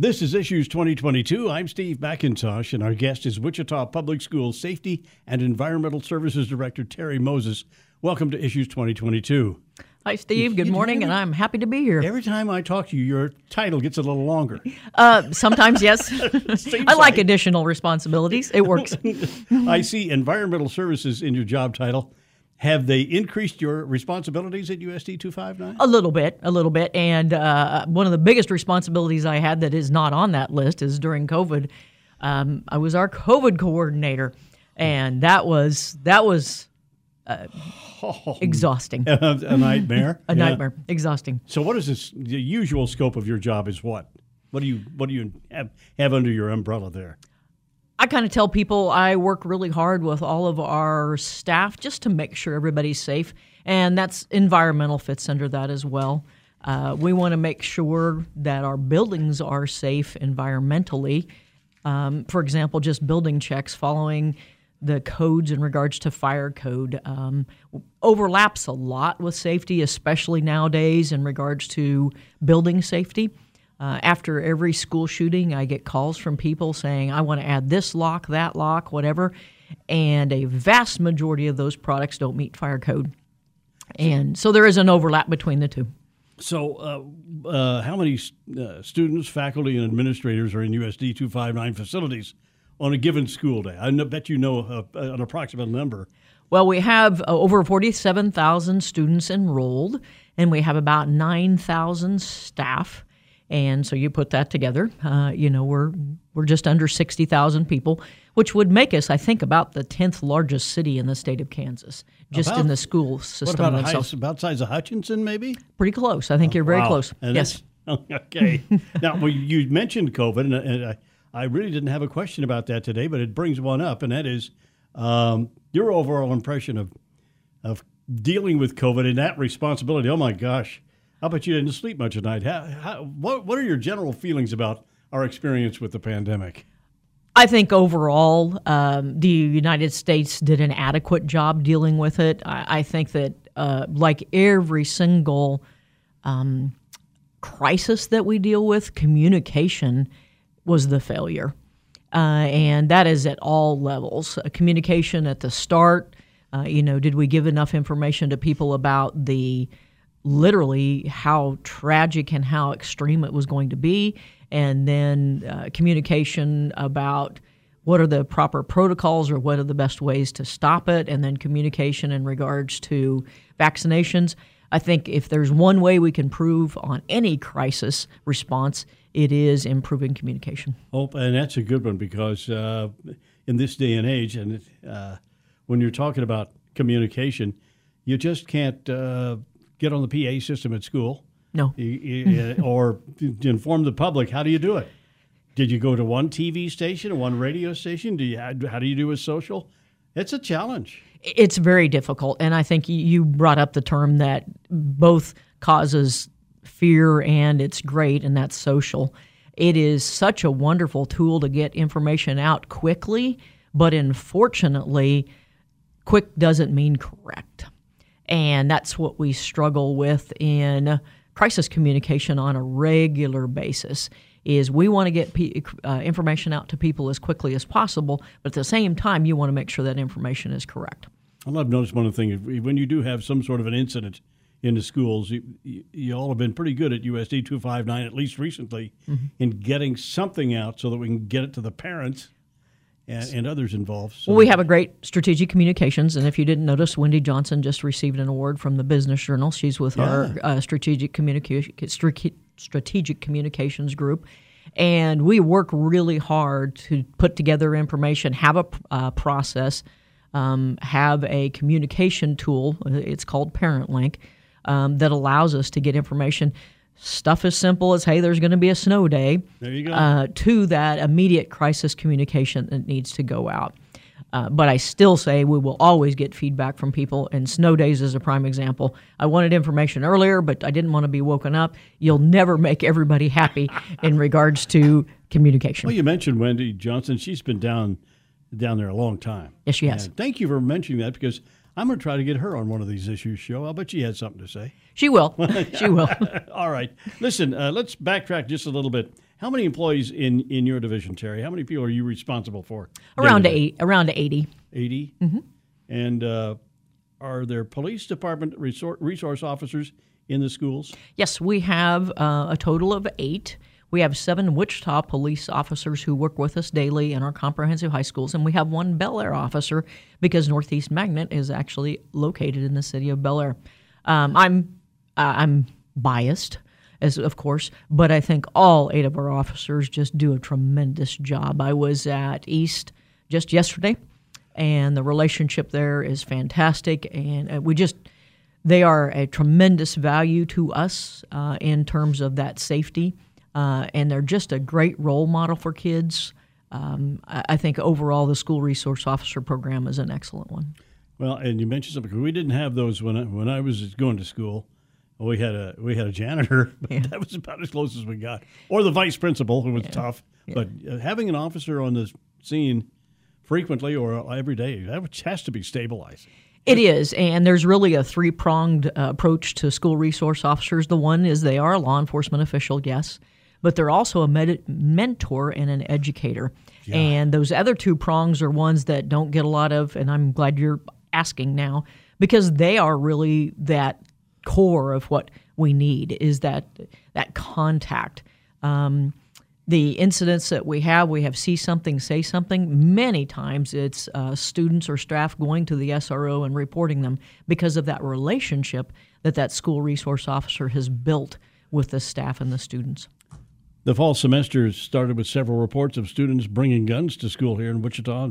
This is Issues 2022. I'm Steve McIntosh, and our guest is Wichita Public Schools Safety and Environmental Services Director Terri Moses. Welcome to Issues 2022. Hi, Steve. Good morning, and I'm happy to be here. Every time I talk to you, your title gets a little longer. Uh, sometimes, yes. I like additional responsibilities. It works. I see environmental services in your job title. Have they increased your responsibilities at USD 259? A little bit, a little bit. And uh, one of the biggest responsibilities I had that is not on that list is during COVID. Um, I was our COVID coordinator, and that was that was uh, oh, exhausting. A, a nightmare. a yeah. nightmare. Exhausting. So, what is this? The usual scope of your job is what? What do you what do you have, have under your umbrella there? I kind of tell people I work really hard with all of our staff just to make sure everybody's safe, and that's environmental fits under that as well. Uh, we want to make sure that our buildings are safe environmentally. Um, for example, just building checks following the codes in regards to fire code um, overlaps a lot with safety, especially nowadays in regards to building safety. Uh, after every school shooting, I get calls from people saying, I want to add this lock, that lock, whatever. And a vast majority of those products don't meet fire code. And so there is an overlap between the two. So, uh, uh, how many uh, students, faculty, and administrators are in USD 259 facilities on a given school day? I bet you know an approximate number. Well, we have uh, over 47,000 students enrolled, and we have about 9,000 staff. And so you put that together, uh, you know, we're we're just under 60,000 people, which would make us, I think, about the 10th largest city in the state of Kansas, just about, in the school system. What about, high, about size of Hutchinson, maybe? Pretty close. I think oh, you're very wow. close. And yes. Okay. now, well, you mentioned COVID, and, and I, I, really didn't have a question about that today, but it brings one up, and that is um, your overall impression of of dealing with COVID and that responsibility. Oh my gosh how about you didn't sleep much at night? How, how, what, what are your general feelings about our experience with the pandemic? I think overall, um, the United States did an adequate job dealing with it. I, I think that, uh, like every single um, crisis that we deal with, communication was the failure. Uh, and that is at all levels. Uh, communication at the start, uh, you know, did we give enough information to people about the literally how tragic and how extreme it was going to be, and then uh, communication about what are the proper protocols or what are the best ways to stop it, and then communication in regards to vaccinations. I think if there's one way we can prove on any crisis response, it is improving communication. Oh, and that's a good one because uh, in this day and age, and uh, when you're talking about communication, you just can't uh, get on the PA system at school. No. Uh, or inform the public. How do you do it? Did you go to one TV station or one radio station? Do you how do you do with social? It's a challenge. It's very difficult, and I think you brought up the term that both causes fear and it's great, and that's social. It is such a wonderful tool to get information out quickly, but unfortunately, quick doesn't mean correct. And that's what we struggle with in crisis communication on a regular basis is we want to get p- uh, information out to people as quickly as possible, but at the same time, you want to make sure that information is correct. I've noticed one thing: when you do have some sort of an incident in the schools, you, you all have been pretty good at USD two five nine, at least recently, mm-hmm. in getting something out so that we can get it to the parents and, and others involved. So. Well, we have a great strategic communications, and if you didn't notice, Wendy Johnson just received an award from the Business Journal. She's with yeah. our uh, strategic communication strategic communications group. And we work really hard to put together information, have a uh, process, um, have a communication tool. It's called ParentLink um, that allows us to get information stuff as simple as hey there's going to be a snow day there you go. Uh, to that immediate crisis communication that needs to go out uh, but I still say we will always get feedback from people, and snow days is a prime example. I wanted information earlier, but I didn't want to be woken up. You'll never make everybody happy in regards to communication. Well, you mentioned Wendy Johnson. She's been down down there a long time. Yes, she has. And thank you for mentioning that because I'm going to try to get her on one of these issues show. I'll bet she had something to say. She will. she will. All right. Listen, uh, let's backtrack just a little bit. How many employees in, in your division, Terri? How many people are you responsible for? Around eight, around eighty. 80? Mm-hmm. And uh, are there police department resource officers in the schools? Yes, we have uh, a total of eight. We have seven Wichita police officers who work with us daily in our comprehensive high schools, and we have one Bel Aire officer because Northeast Magnet is actually located in the city of Bel Aire. Um, I'm uh, I'm biased, as of course, but I think all eight of our officers just do a tremendous job. I was at East just yesterday, and the relationship there is fantastic, and uh, we just they are a tremendous value to us uh, in terms of that safety, uh, and they're just a great role model for kids. Um, I, I think overall, the school resource officer program is an excellent one. Well, and you mentioned something. We didn't have those when I, when I was going to school. We had a we had a janitor, but that was about as close as we got, or the vice principal, who was tough. But uh, having an officer on the scene frequently or every day that has to be stabilized. It is, and there's really a three pronged uh, approach to school resource officers. The one is they are a law enforcement official, yes, but they're also a med- mentor and an educator. And those other two prongs are ones that don't get a lot of, and I'm glad you're asking now, because they are really that core of what we need is that that contact. Um, the incidents that we have, we have see something, say something. Many times it's uh, students or staff going to the SRO and reporting them because of that relationship that that school resource officer has built with the staff and the students. The fall semester started with several reports of students bringing guns to school here in Wichita,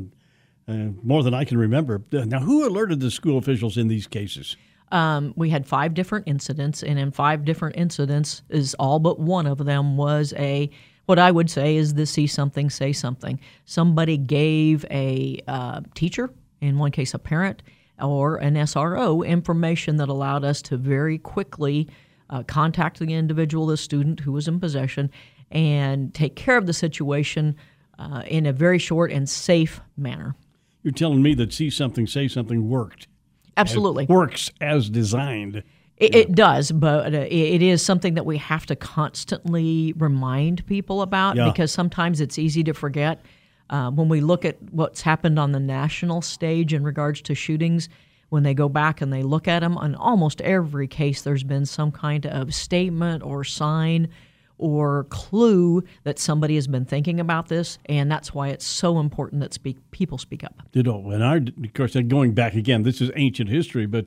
uh, more than I can remember. Now, who alerted the school officials in these cases? Um, we had five different incidents, and in five different incidents, is all but one of them was a what I would say is the see something, say something. Somebody gave a uh, teacher, in one case a parent, or an SRO information that allowed us to very quickly uh, contact the individual, the student who was in possession, and take care of the situation uh, in a very short and safe manner. You're telling me that see something, say something worked. Absolutely. Works as designed. It, it does, but uh, it, it is something that we have to constantly remind people about Yeah. because sometimes it's easy to forget. Uh, when we look at what's happened on the national stage in regards to shootings, when they go back and they look at them, in almost every case, there's been some kind of statement or sign or clue that somebody has been thinking about this, and that's why it's so important that speak people speak up. You know, and our, of course, going back again, this is ancient history, but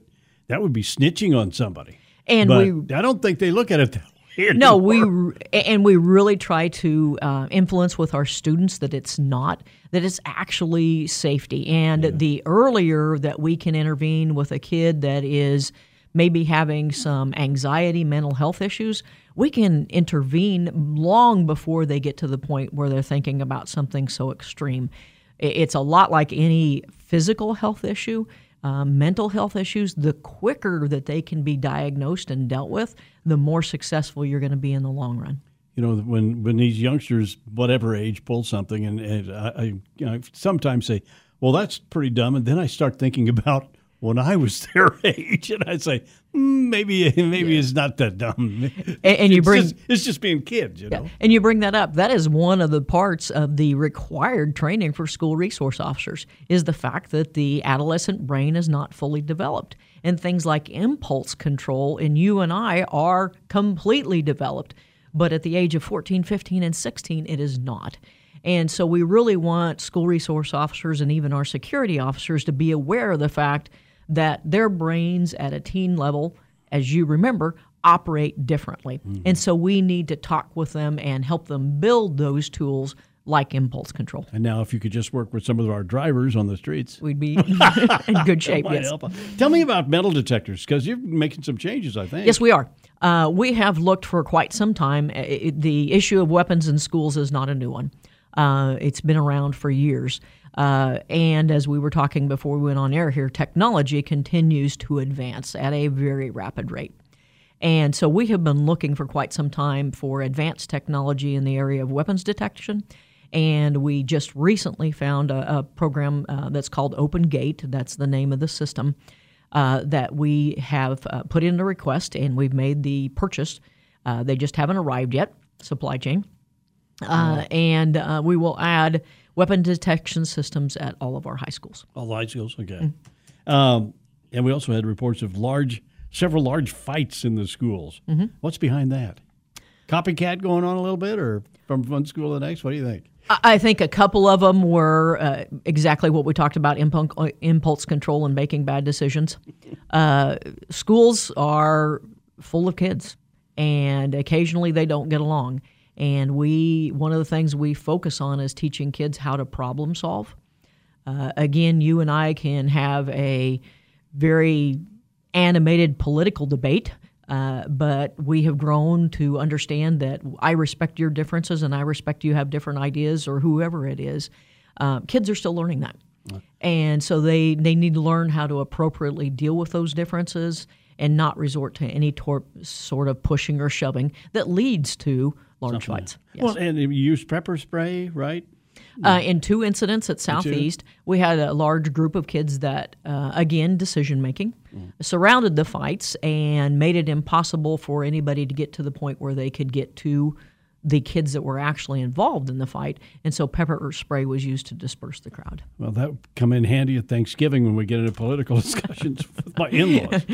that would be snitching on somebody. And but we I don't think they look at it that way. No, we anymore. and we really try to uh, influence with our students that it's not that it's actually safety, and the earlier that we can intervene with a kid that is maybe having some anxiety, mental health issues, we can intervene long before they get to the point where they're thinking about something so extreme. It's a lot like any physical health issue um, mental health issues, the quicker that they can be diagnosed and dealt with, the more successful you're going to be in the long run. you know, when when these youngsters, whatever age, pull something, and, and I, I, you know, sometimes say, "Well, that's pretty dumb," and then I start thinking about when I was their age, and I'd say, mm, "Maybe, maybe it's not that dumb." And, and you it's bring just, it's just being kids, you know. and you bring that up. That is one of the parts of the required training for school resource officers is the fact that the adolescent brain is not fully developed. And things like impulse control in you and I are completely developed. But at the age of 14, 15, and 16, it is not. And so we really want school resource officers and even our security officers to be aware of the fact that their brains at a teen level, as you remember, operate differently. And so we need to talk with them and help them build those tools like impulse control. And now, if you could just work with some of our drivers on the streets, We'd be in good shape. Yes. help. Tell me about metal detectors because you're making some changes. I think. Yes, we are. Uh, we have looked for quite some time. It- the issue of weapons in schools is not a new one. Uh, it's been around for years. Uh, and as we were talking before we went on air here, technology continues to advance at a very rapid rate. And so we have been looking for quite some time for advanced technology in the area of weapons detection. And we just recently found a, a program uh, that's called Open Gate. That's the name of the system uh, that we have uh, put in a request and we've made the purchase. Uh, they just haven't arrived yet, supply chain. Uh, and uh, we will add weapon detection systems at all of our high schools. All the high schools, okay. Um, and we also had reports of large, several large fights in the schools. What's behind that? Copycat going on a little bit, or from one school to the next? What do you think? I think a couple of them were uh, exactly what we talked about impulse, impulse control and making bad decisions. Uh, schools are full of kids, and occasionally they don't get along. And we, one of the things we focus on is teaching kids how to problem solve. Uh, again, you and I can have a very animated political debate, uh, but we have grown to understand that I respect your differences and I respect you have different ideas or whoever it is. Uh, kids are still learning that. And so they, they need to learn how to appropriately deal with those differences and not resort to any tor- sort of pushing or shoving that leads to large fights. Yes. Well, and you use pepper spray, right? Uh, in two incidents at Southeast, we had a large group of kids that, uh, again, decision making, surrounded the fights and made it impossible for anybody to get to the point where they could get to the kids that were actually involved in the fight. And so pepper spray was used to disperse the crowd. Well, that would come in handy at Thanksgiving when we get into political discussions with my in-laws.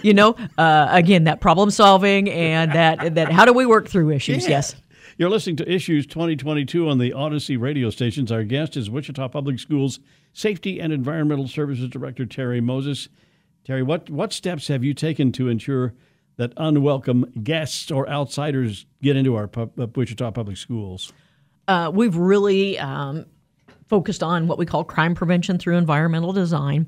you know, uh, again, that problem solving and that, that how do we work through issues? Yes. You're listening to Issues 2022 on the Audacy radio stations. Our guest is Wichita Public Schools Safety and Environmental Services Director Terri Moses. Terri, what, what steps have you taken to ensure that unwelcome guests or outsiders get into our pub, uh, Wichita Public Schools? Uh, we've really um, focused on what we call crime prevention through environmental design.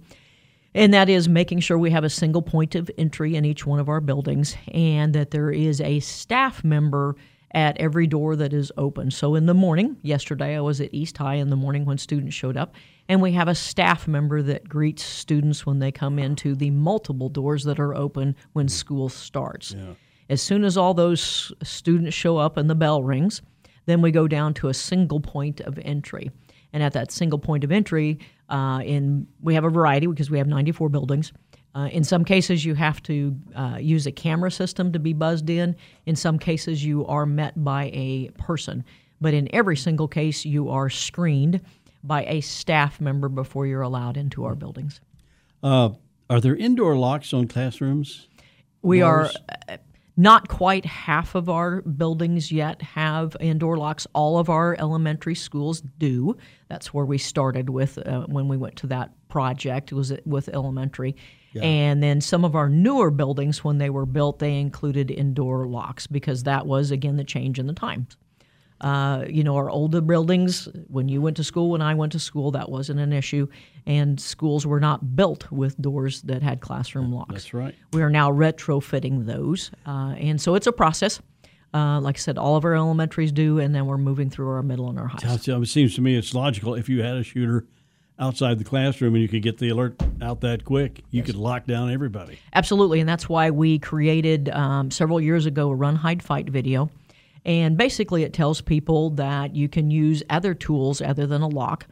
And that is making sure we have a single point of entry in each one of our buildings and that there is a staff member at every door that is open. So in the morning, yesterday I was at East High in the morning when students showed up, and we have a staff member that greets students when they come into the multiple doors that are open when school starts. As soon as all those students show up and the bell rings, then we go down to a single point of entry. And at that single point of entry, uh, in we have a variety because we have 94 buildings. Uh, in some cases, you have to uh, use a camera system to be buzzed in. In some cases, you are met by a person. But in every single case, you are screened by a staff member before you're allowed into our buildings. Uh, are there indoor locks on classrooms? We Doors? are uh, not quite half of our buildings yet have indoor locks. All of our elementary schools do. That's where we started with uh, when we went to that project. It was with elementary. And then some of our newer buildings, when they were built, they included indoor locks because that was, again, the change in the times. Uh, you know, our older buildings, when you went to school, when I went to school, that wasn't an issue. And schools were not built with doors that had classroom locks. That's right. We are now retrofitting those. Uh, and so it's a process. Uh, like I said, all of our elementaries do, and then we're moving through our middle and our high. It seems to me it's logical if you had a shooter outside the classroom and you could get the alert out that quick, you could lock down everybody. Absolutely, and that's why we created um, several years ago a run, hide, fight video. And basically, it tells people that you can use other tools other than a lock.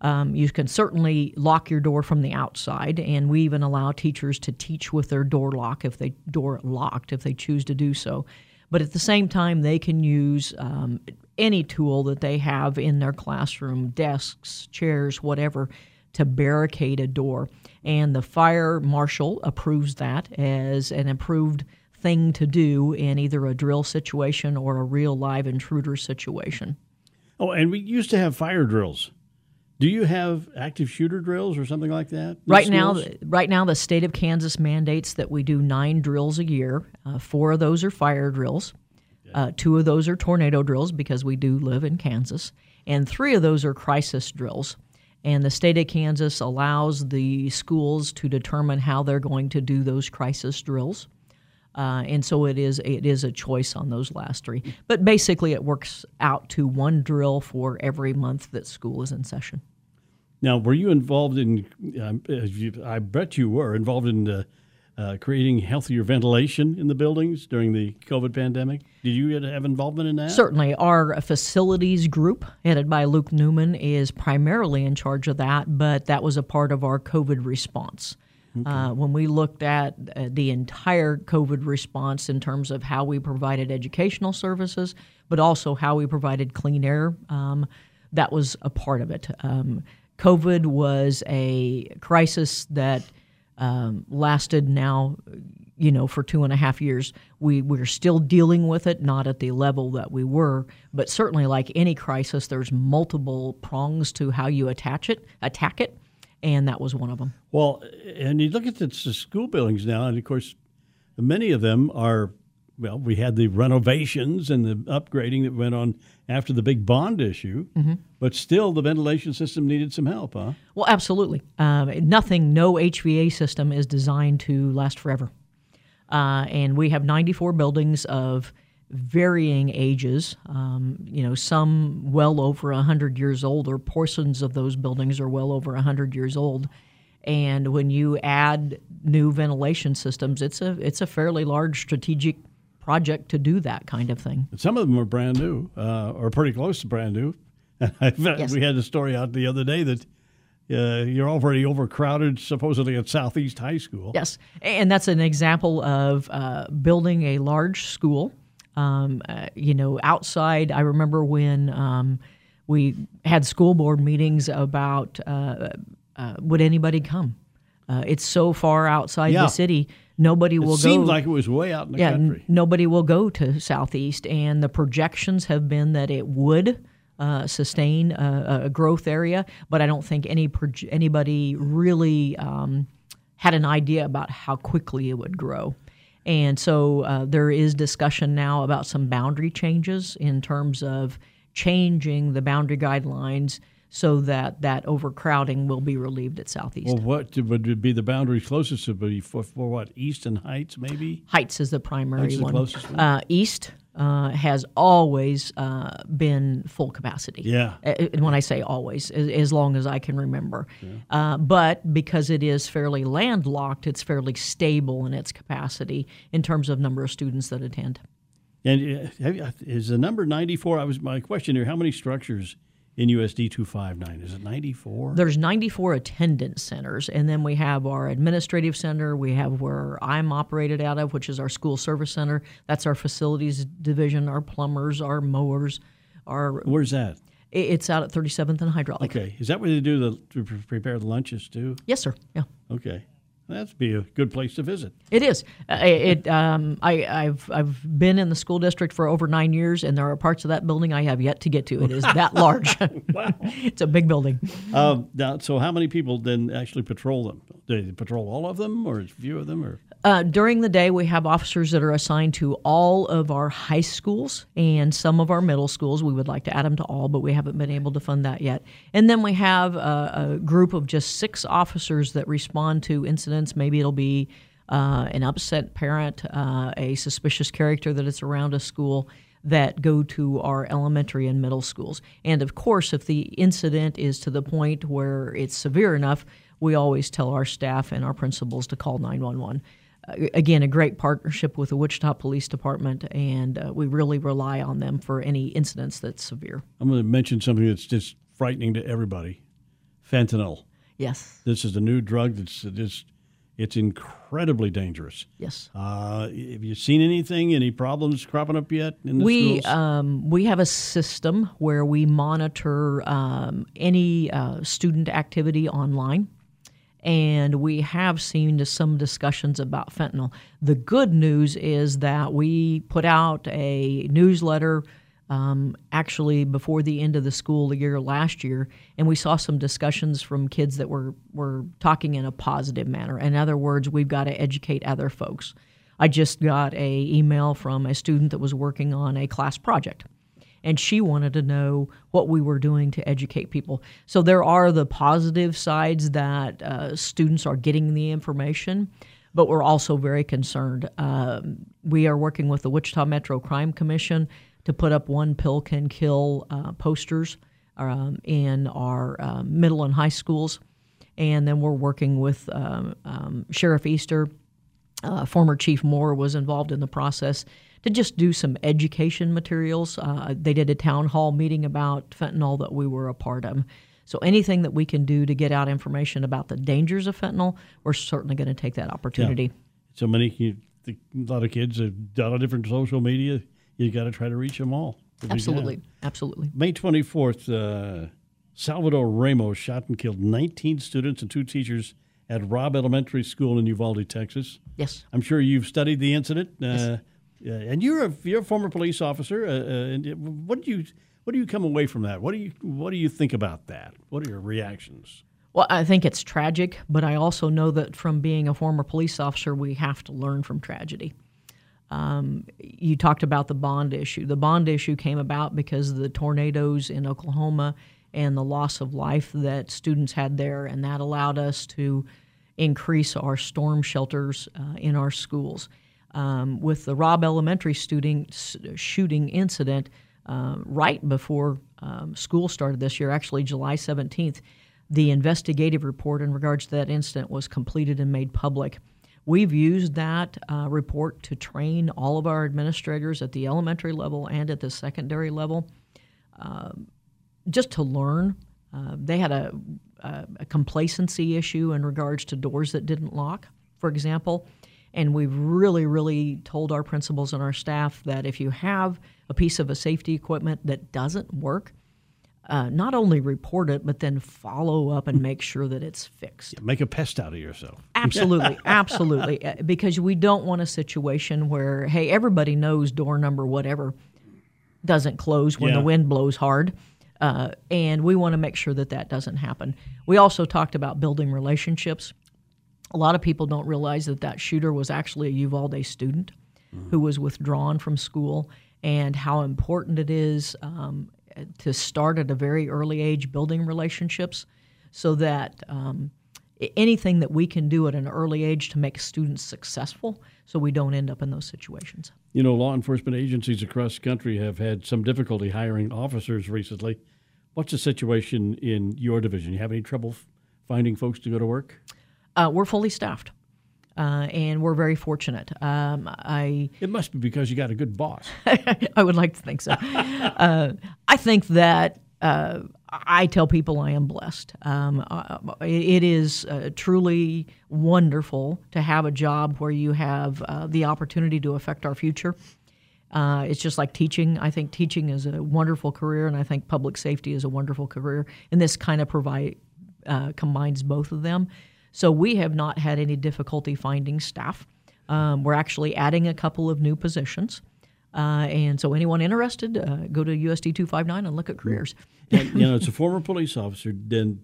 Um, you can certainly lock your door from the outside, and we even allow teachers to teach with their door lock if they door locked if they choose to do so. But at the same time, they can use um, any tool that they have in their classroom, desks, chairs, whatever, to barricade a door. And the fire marshal approves that as an approved thing to do in either a drill situation or a real live intruder situation. Oh, and we used to have fire drills. Do you have active shooter drills or something like that? Right now, right now, the state of Kansas mandates that we do nine drills a year. Uh, four of those are fire drills. Uh, two of those are tornado drills because we do live in Kansas, and three of those are crisis drills. And the state of Kansas allows the schools to determine how they're going to do those crisis drills. Uh, and so it is it is a choice on those last three. But basically, it works out to one drill for every month that school is in session. Now, were you involved in? You, I bet you were involved in uh, creating healthier ventilation in the buildings during the COVID pandemic. Did you have involvement in that? Certainly, our facilities group, headed by Luke Newman, is primarily in charge of that, but that was a part of our COVID response. Uh, when we looked at uh, the entire COVID response in terms of how we provided educational services, but also how we provided clean air. Um, that was a part of it. Um, COVID was a crisis that um, lasted now, you know, for two and a half years. We we're still dealing with it, not at the level that we were, but certainly like any crisis, there's multiple prongs to how you attach it, attack it, and that was one of them. Well, and you look at the school buildings now, and of course, many of them are. Well, we had the renovations and the upgrading that went on after the big bond issue, mm-hmm. but still the ventilation system needed some help, huh? Well, absolutely. Um, nothing, no HVA system is designed to last forever. Uh, and we have 94 buildings of varying ages. Um, you know, some well over 100 years old, or portions of those buildings are well over 100 years old. And when you add new ventilation systems, it's a it's a fairly large strategic project to do that kind of thing. Some of them are brand new, uh, or pretty close to brand new. yes. We had a story out the other day that uh, you're already overcrowded, supposedly at Southeast High School. Yes, and that's an example of uh, building a large school. Um, uh, you know, outside, I remember when um, we had school board meetings about uh, uh, would anybody come? it's so far outside yeah. the city nobody will it go. Seemed like it was way out in the yeah, country. N- nobody will go to Southeast, and the projections have been that it would. Uh, sustain a, a, growth area, but I don't think any proje- anybody really um, had an idea about how quickly it would grow. And so uh, there is discussion now about some boundary changes in terms of changing the boundary guidelines so that that overcrowding will be relieved at Southeast. Well, what would be the boundaries closest to be for, for what East and Heights maybe? Heights is the primary one. The one? Uh, East uh, has always uh, been full capacity. Yeah. And when I say always, as, as long as I can remember. Yeah. Uh, but because it is fairly landlocked, it's fairly stable in its capacity in terms of number of students that attend. And uh, is the number 94? I was my question here. How many structures in USD 259? Is it 94? There's 94 attendance centers, and then we have our administrative center. We have where I'm operated out of, which is our school service center. That's our facilities division, our plumbers, our mowers. Our Where's that? It's out at 37th and Hydraulic. Okay. Is that where they do the to prepare the lunches too? Yes, sir. Yeah. Okay. That'd be a good place to visit. It is. Uh, it. Um, I, have I've been in the school district for over nine years, and there are parts of that building I have yet to get to. It is that large. wow, it's a big building. Um, now, so how many people then actually patrol them? Do they patrol all of them, or a few of them, or? Uh, during the day, we have officers that are assigned to all of our high schools and some of our middle schools. We would like to add them to all, but we haven't been able to fund that yet. And then we have a, a group of just six officers that respond to incidents. Maybe it'll be uh, an upset parent, uh, a suspicious character that is around a school that go to our elementary and middle schools. And of course, if the incident is to the point where it's severe enough, we always tell our staff and our principals to call 911 again, a great partnership with the Wichita Police Department, and uh, we really rely on them for any incidents that's severe. I'm going to mention something that's just frightening to everybody fentanyl. Yes. This is a new drug that's just. It's incredibly dangerous. Yes. Uh, have you seen anything? Any problems cropping up yet in the we, schools? Um, we have a system where we monitor um, any uh, student activity online and we have seen some discussions about fentanyl. The good news is that we put out a newsletter um, actually before the end of the school year last year, and we saw some discussions from kids that were, were talking in a positive manner. In other words, we've got to educate other folks. I just got a email from a student that was working on a class project and she wanted to know what we were doing to educate people. So there are the positive sides that uh, students are getting the information, but we're also very concerned. Um, we are working with the Wichita Metro Crime Commission to put up one pill can kill uh, posters um, in our uh, middle and high schools. And then we're working with um, um Sheriff Easter. Uh, former Chief Moore was involved in the process to just do some education materials. Uh, they did a town hall meeting about fentanyl that we were a part of. So anything that we can do to get out information about the dangers of fentanyl, we're certainly going to take that opportunity. Yeah. So many, a lot of kids, a lot of different social media. You got to try to reach them all. Absolutely, absolutely. May 24th, uh, Salvador Ramos shot and killed 19 students and two teachers at Robb Elementary School in Uvalde, Texas. Yes. I'm sure you've studied the incident. Uh, yes. And you're a, you're a former police officer. Uh, uh and what do you what do you come away from that? What do you what do you think about that? What are your reactions? Well, I think it's tragic, but I also know that from being a former police officer, we have to learn from tragedy. Um, you talked about the bond issue. The bond issue came about because of the tornadoes in Oklahoma and the loss of life that students had there, and that allowed us to increase our storm shelters uh, in our schools. Um, with the Robb Elementary student shooting incident uh, right before um, school started this year, actually July 17th, the investigative report in regards to that incident was completed and made public. We've used that uh, report to train all of our administrators at the elementary level and at the secondary level uh, just to learn. Uh, they had a, a, a, complacency issue in regards to doors that didn't lock, for example. And we've really, really told our principals and our staff that if you have a piece of a safety equipment that doesn't work, uh, not only report it, but then follow up and make sure that it's fixed. Yeah, make a pest out of yourself. Absolutely, absolutely. Uh, because we don't want a situation where, hey, everybody knows door number whatever doesn't close when yeah. the wind blows hard. Uh, and we want to make sure that that doesn't happen. We also talked about building relationships. A lot of people don't realize that that shooter was actually a Uvalde student mm-hmm. who was withdrawn from school and how important it is um, to start at a very early age building relationships so that um, anything that we can do at an early age to make students successful so we don't end up in those situations. You know, law enforcement agencies across the country have had some difficulty hiring officers recently. What's the situation in your division? You have any trouble finding folks to go to work? Uh, we're fully staffed. Uh, and we're very fortunate. Um, I it must be because you got a good boss. I would like to think so. uh, I think that uh, I tell people I am blessed. Um, uh, it is uh, truly wonderful to have a job where you have uh, the opportunity to affect our future. it's just like teaching. I think teaching is a wonderful career, and I think public safety is a wonderful career. And this kind of provide combines both of them. So we have not had any difficulty finding staff. Um, we're actually adding a couple of new positions. Uh, and so, anyone interested, uh, go to USD 259 and look at careers. and, you know, as a former police officer, then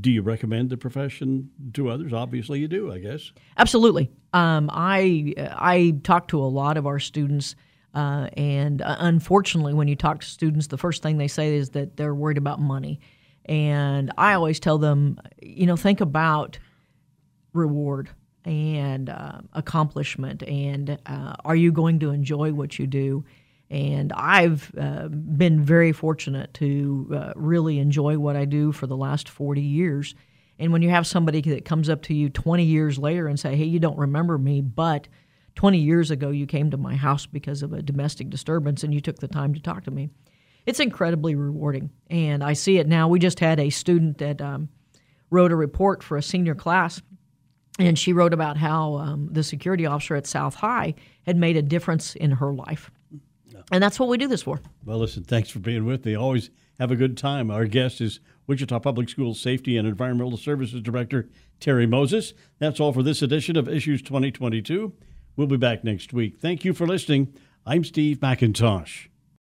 do you recommend the profession to others? Obviously, you do, I guess. Absolutely. Um, I I talk to a lot of our students, uh, and uh, unfortunately, when you talk to students, the first thing they say is that they're worried about money. And I always tell them, you know, think about reward and uh, accomplishment, and uh, are you going to enjoy what you do? And I've uh, been very fortunate to uh, really enjoy what I do for the last 40 years. And when you have somebody that comes up to you 20 years later and say, "Hey, you don't remember me, but 20 years ago you came to my house because of a domestic disturbance and you took the time to talk to me," it's incredibly rewarding. And I see it now. We just had a student that um, wrote a report for a senior class, and she wrote about how um, the security officer at South High had made a difference in her life. And that's what we do this for. Well, listen, thanks for being with me. Always have a good time. Our guest is Wichita Public Schools Safety and Environmental Services Director Terri Moses. That's all for this edition of Issues 2022. We'll be back next week. Thank you for listening. I'm Steve McIntosh.